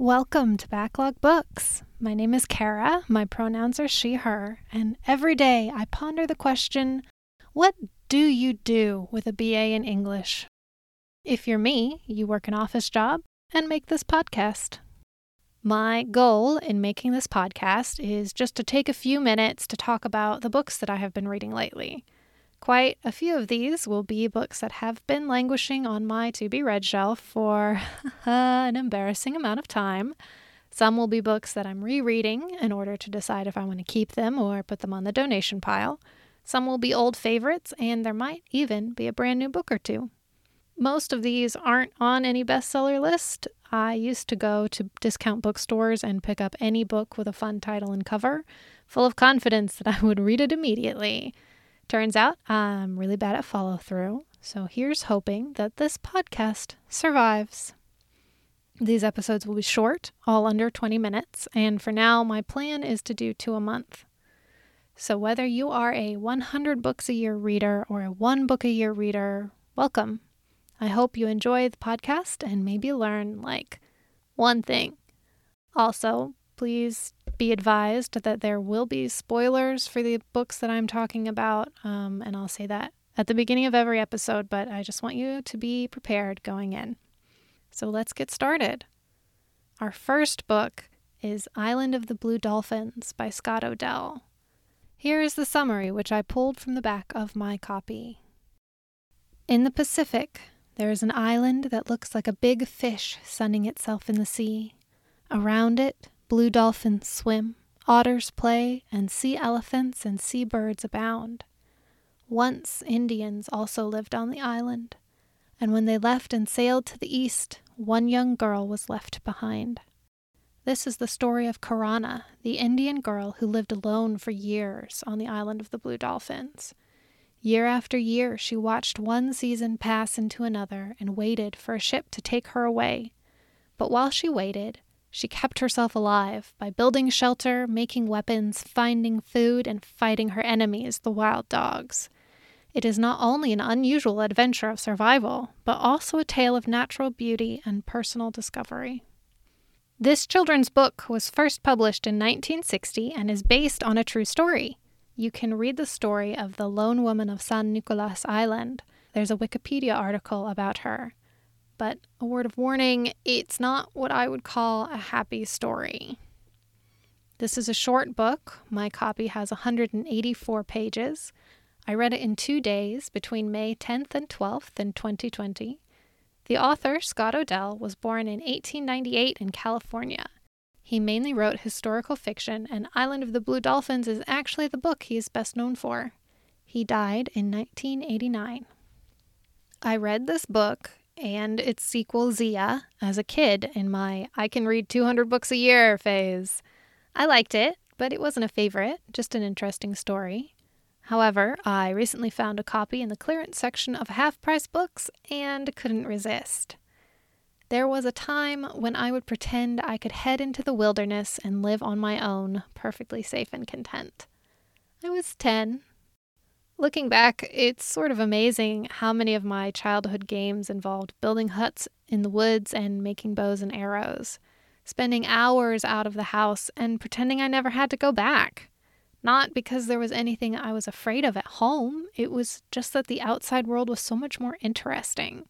Welcome to Backlog Books. My name is Kara, my pronouns are she, her, and every day I ponder the question what do you do with a BA in English? If you're me, you work an office job and make this podcast. My goal in making this podcast is just to take a few minutes to talk about the books that I have been reading lately. Quite a few of these will be books that have been languishing on my to be read shelf for an embarrassing amount of time. Some will be books that I'm rereading in order to decide if I want to keep them or put them on the donation pile. Some will be old favorites, and there might even be a brand new book or two. Most of these aren't on any bestseller list. I used to go to discount bookstores and pick up any book with a fun title and cover, full of confidence that I would read it immediately. Turns out I'm really bad at follow through, so here's hoping that this podcast survives. These episodes will be short, all under 20 minutes, and for now, my plan is to do two a month. So, whether you are a 100 books a year reader or a one book a year reader, welcome. I hope you enjoy the podcast and maybe learn like one thing. Also, please be advised that there will be spoilers for the books that I'm talking about, um, and I'll say that at the beginning of every episode, but I just want you to be prepared going in. So let's get started. Our first book is Island of the Blue Dolphins by Scott O'Dell. Here is the summary, which I pulled from the back of my copy. In the Pacific, there is an island that looks like a big fish sunning itself in the sea. Around it, Blue dolphins swim, otters play, and sea elephants and sea birds abound. Once Indians also lived on the island, and when they left and sailed to the east, one young girl was left behind. This is the story of Karana, the Indian girl who lived alone for years on the island of the Blue Dolphins. Year after year, she watched one season pass into another and waited for a ship to take her away. But while she waited, she kept herself alive by building shelter, making weapons, finding food, and fighting her enemies, the wild dogs. It is not only an unusual adventure of survival, but also a tale of natural beauty and personal discovery. This children's book was first published in 1960 and is based on a true story. You can read the story of the lone woman of San Nicolas Island. There's a Wikipedia article about her but a word of warning it's not what I would call a happy story. This is a short book. My copy has 184 pages. I read it in two days between May 10th and 12th in 2020. The author, Scott O'Dell, was born in 1898 in California. He mainly wrote historical fiction, and Island of the Blue Dolphins is actually the book he is best known for. He died in 1989. I read this book and its sequel, Zia, as a kid in my I can read 200 books a year phase. I liked it, but it wasn't a favorite, just an interesting story. However, I recently found a copy in the clearance section of half price books and couldn't resist. There was a time when I would pretend I could head into the wilderness and live on my own, perfectly safe and content. I was 10, Looking back, it's sort of amazing how many of my childhood games involved building huts in the woods and making bows and arrows, spending hours out of the house and pretending I never had to go back. Not because there was anything I was afraid of at home, it was just that the outside world was so much more interesting.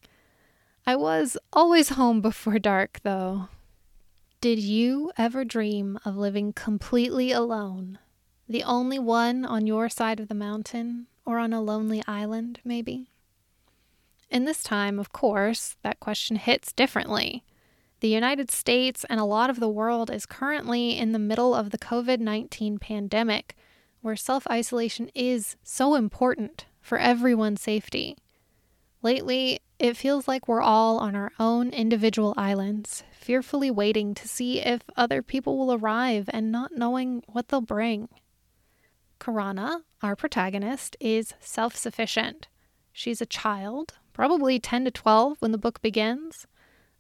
I was always home before dark, though. Did you ever dream of living completely alone? The only one on your side of the mountain, or on a lonely island, maybe? In this time, of course, that question hits differently. The United States and a lot of the world is currently in the middle of the COVID 19 pandemic, where self isolation is so important for everyone's safety. Lately, it feels like we're all on our own individual islands, fearfully waiting to see if other people will arrive and not knowing what they'll bring. Karana, our protagonist, is self sufficient. She's a child, probably 10 to 12 when the book begins.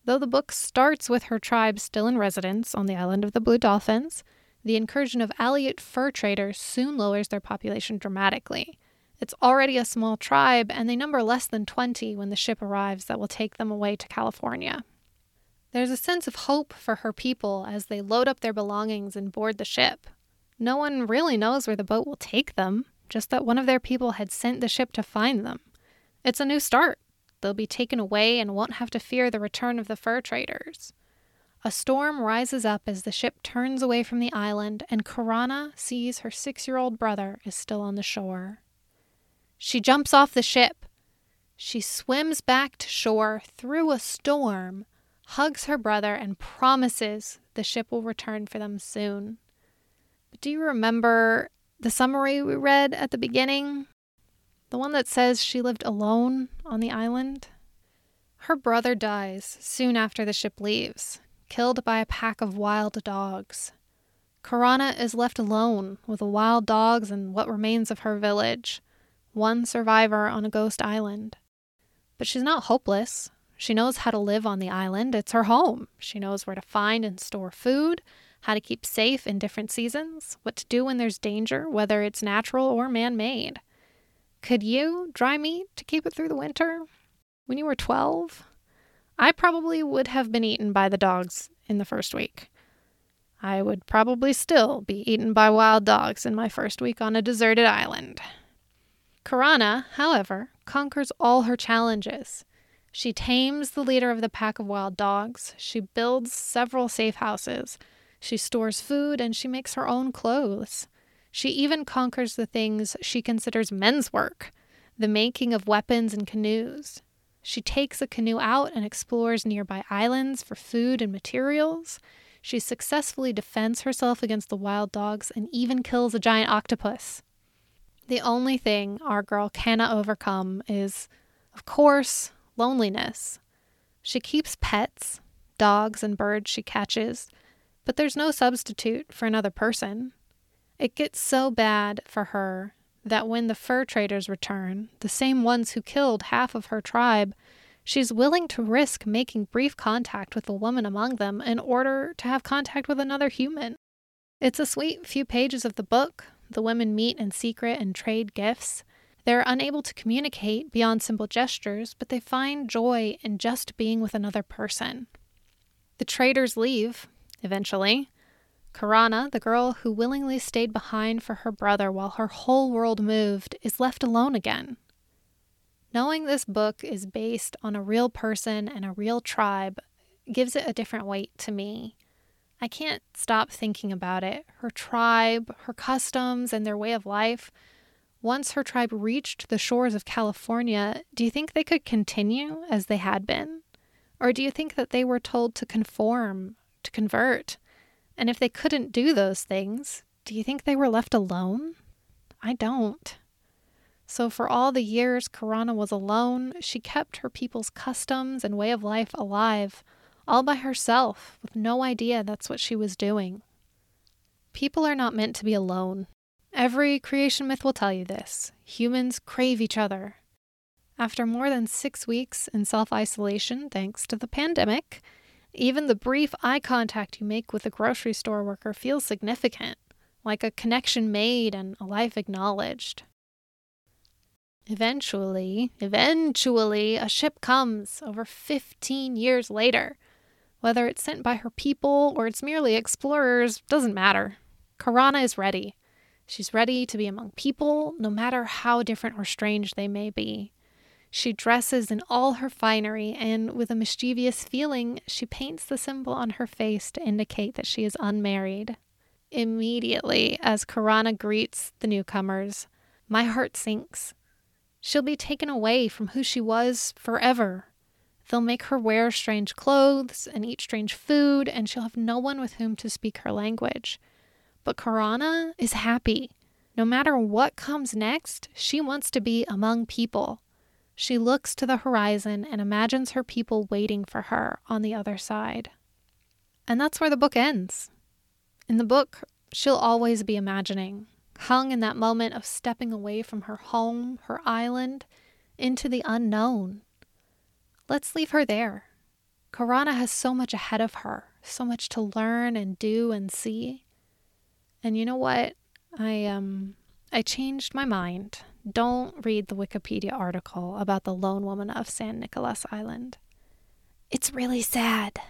Though the book starts with her tribe still in residence on the island of the Blue Dolphins, the incursion of Aleut fur traders soon lowers their population dramatically. It's already a small tribe, and they number less than 20 when the ship arrives that will take them away to California. There's a sense of hope for her people as they load up their belongings and board the ship. No one really knows where the boat will take them, just that one of their people had sent the ship to find them. It's a new start. They'll be taken away and won't have to fear the return of the fur traders. A storm rises up as the ship turns away from the island, and Karana sees her six year old brother is still on the shore. She jumps off the ship. She swims back to shore through a storm, hugs her brother, and promises the ship will return for them soon. Do you remember the summary we read at the beginning? The one that says she lived alone on the island? Her brother dies soon after the ship leaves, killed by a pack of wild dogs. Karana is left alone with the wild dogs and what remains of her village, one survivor on a ghost island. But she's not hopeless. She knows how to live on the island. It's her home. She knows where to find and store food how to keep safe in different seasons, what to do when there's danger, whether it's natural or man made. Could you dry meat to keep it through the winter? When you were 12? I probably would have been eaten by the dogs in the first week. I would probably still be eaten by wild dogs in my first week on a deserted island. Karana, however, conquers all her challenges. She tames the leader of the pack of wild dogs. She builds several safe houses. She stores food and she makes her own clothes. She even conquers the things she considers men's work the making of weapons and canoes. She takes a canoe out and explores nearby islands for food and materials. She successfully defends herself against the wild dogs and even kills a giant octopus. The only thing our girl cannot overcome is, of course, loneliness. She keeps pets, dogs and birds she catches, but there's no substitute for another person. It gets so bad for her that when the fur traders return, the same ones who killed half of her tribe, she's willing to risk making brief contact with a woman among them in order to have contact with another human. It's a sweet few pages of the book. The women meet in secret and trade gifts. They're unable to communicate beyond simple gestures, but they find joy in just being with another person. The traders leave, Eventually, Karana, the girl who willingly stayed behind for her brother while her whole world moved, is left alone again. Knowing this book is based on a real person and a real tribe gives it a different weight to me. I can't stop thinking about it. Her tribe, her customs, and their way of life. Once her tribe reached the shores of California, do you think they could continue as they had been? Or do you think that they were told to conform to convert. And if they couldn't do those things, do you think they were left alone? I don't. So, for all the years Karana was alone, she kept her people's customs and way of life alive, all by herself, with no idea that's what she was doing. People are not meant to be alone. Every creation myth will tell you this. Humans crave each other. After more than six weeks in self isolation, thanks to the pandemic, even the brief eye contact you make with a grocery store worker feels significant, like a connection made and a life acknowledged. Eventually, eventually, a ship comes over 15 years later. Whether it's sent by her people or it's merely explorers doesn't matter. Karana is ready. She's ready to be among people, no matter how different or strange they may be. She dresses in all her finery, and with a mischievous feeling, she paints the symbol on her face to indicate that she is unmarried. Immediately, as Karana greets the newcomers, my heart sinks. She'll be taken away from who she was forever. They'll make her wear strange clothes and eat strange food, and she'll have no one with whom to speak her language. But Karana is happy. No matter what comes next, she wants to be among people. She looks to the horizon and imagines her people waiting for her on the other side. And that's where the book ends. In the book, she'll always be imagining, hung in that moment of stepping away from her home, her island, into the unknown. Let's leave her there. Karana has so much ahead of her, so much to learn and do and see. And you know what? I um I changed my mind don't read the Wikipedia article about the lone woman of San Nicolas Island. It's really sad.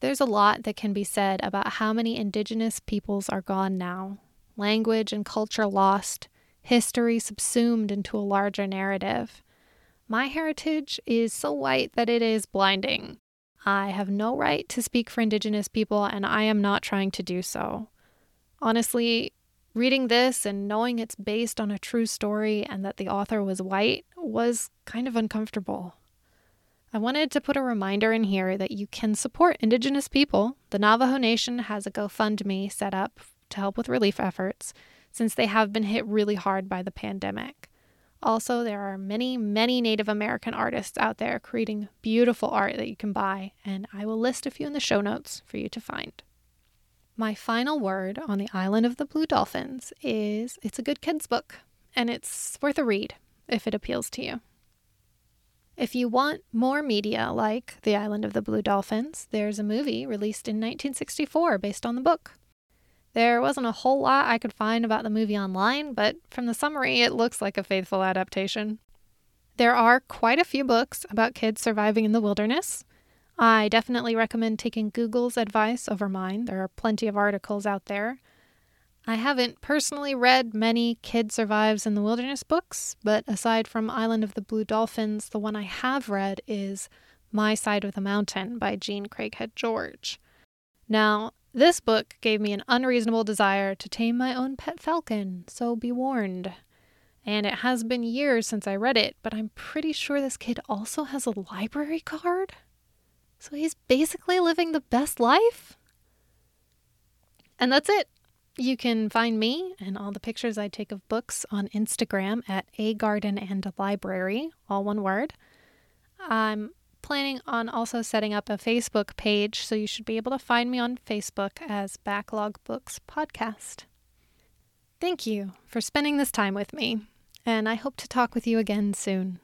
There's a lot that can be said about how many Indigenous peoples are gone now language and culture lost, history subsumed into a larger narrative. My heritage is so white that it is blinding. I have no right to speak for Indigenous people, and I am not trying to do so. Honestly, reading this and knowing it's based on a true story and that the author was white was kind of uncomfortable. I wanted to put a reminder in here that you can support Indigenous people. The Navajo Nation has a GoFundMe set up to help with relief efforts since they have been hit really hard by the pandemic. Also, there are many, many Native American artists out there creating beautiful art that you can buy, and I will list a few in the show notes for you to find. My final word on the Island of the Blue Dolphins is it's a good kids' book, and it's worth a read if it appeals to you. If you want more media like The Island of the Blue Dolphins, there's a movie released in 1964 based on the book. There wasn't a whole lot I could find about the movie online, but from the summary, it looks like a faithful adaptation. There are quite a few books about kids surviving in the wilderness. I definitely recommend taking Google's advice over mine. There are plenty of articles out there. I haven't personally read many Kid Survives in the Wilderness books, but aside from Island of the Blue Dolphins, the one I have read is My Side of the Mountain by Jean Craighead George. Now, this book gave me an unreasonable desire to tame my own pet falcon, so be warned. And it has been years since I read it, but I'm pretty sure this kid also has a library card. So he's basically living the best life? And that's it. You can find me and all the pictures I take of books on Instagram at a garden and library, all one word. I'm planning on also setting up a Facebook page, so you should be able to find me on Facebook as Backlog Books Podcast. Thank you for spending this time with me, and I hope to talk with you again soon.